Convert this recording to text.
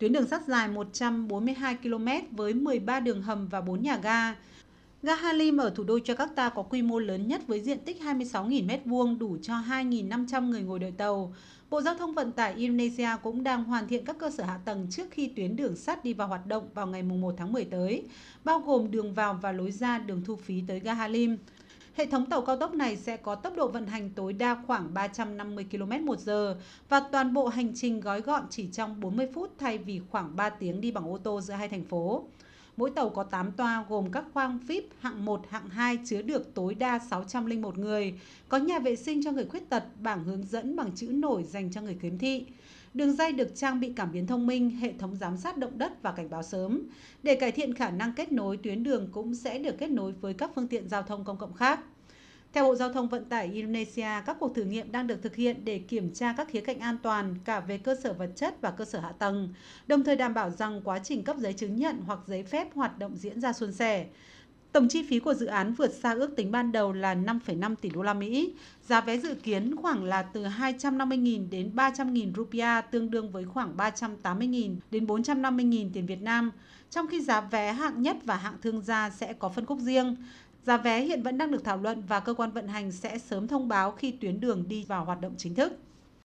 Tuyến đường sắt dài 142 km với 13 đường hầm và 4 nhà ga. Ga Halim ở thủ đô Jakarta có quy mô lớn nhất với diện tích 26.000 m2 đủ cho 2.500 người ngồi đợi tàu. Bộ Giao thông Vận tải Indonesia cũng đang hoàn thiện các cơ sở hạ tầng trước khi tuyến đường sắt đi vào hoạt động vào ngày 1 tháng 10 tới, bao gồm đường vào và lối ra đường thu phí tới ga Halim. Hệ thống tàu cao tốc này sẽ có tốc độ vận hành tối đa khoảng 350 km một giờ và toàn bộ hành trình gói gọn chỉ trong 40 phút thay vì khoảng 3 tiếng đi bằng ô tô giữa hai thành phố. Mỗi tàu có 8 toa gồm các khoang VIP hạng 1, hạng 2 chứa được tối đa 601 người, có nhà vệ sinh cho người khuyết tật, bảng hướng dẫn bằng chữ nổi dành cho người khiếm thị. Đường dây được trang bị cảm biến thông minh, hệ thống giám sát động đất và cảnh báo sớm. Để cải thiện khả năng kết nối, tuyến đường cũng sẽ được kết nối với các phương tiện giao thông công cộng khác. Theo Bộ Giao thông Vận tải Indonesia, các cuộc thử nghiệm đang được thực hiện để kiểm tra các khía cạnh an toàn cả về cơ sở vật chất và cơ sở hạ tầng, đồng thời đảm bảo rằng quá trình cấp giấy chứng nhận hoặc giấy phép hoạt động diễn ra suôn sẻ. Tổng chi phí của dự án vượt xa ước tính ban đầu là 5,5 tỷ đô la Mỹ. Giá vé dự kiến khoảng là từ 250.000 đến 300.000 rupiah, tương đương với khoảng 380.000 đến 450.000 tiền Việt Nam, trong khi giá vé hạng nhất và hạng thương gia sẽ có phân khúc riêng. Giá vé hiện vẫn đang được thảo luận và cơ quan vận hành sẽ sớm thông báo khi tuyến đường đi vào hoạt động chính thức.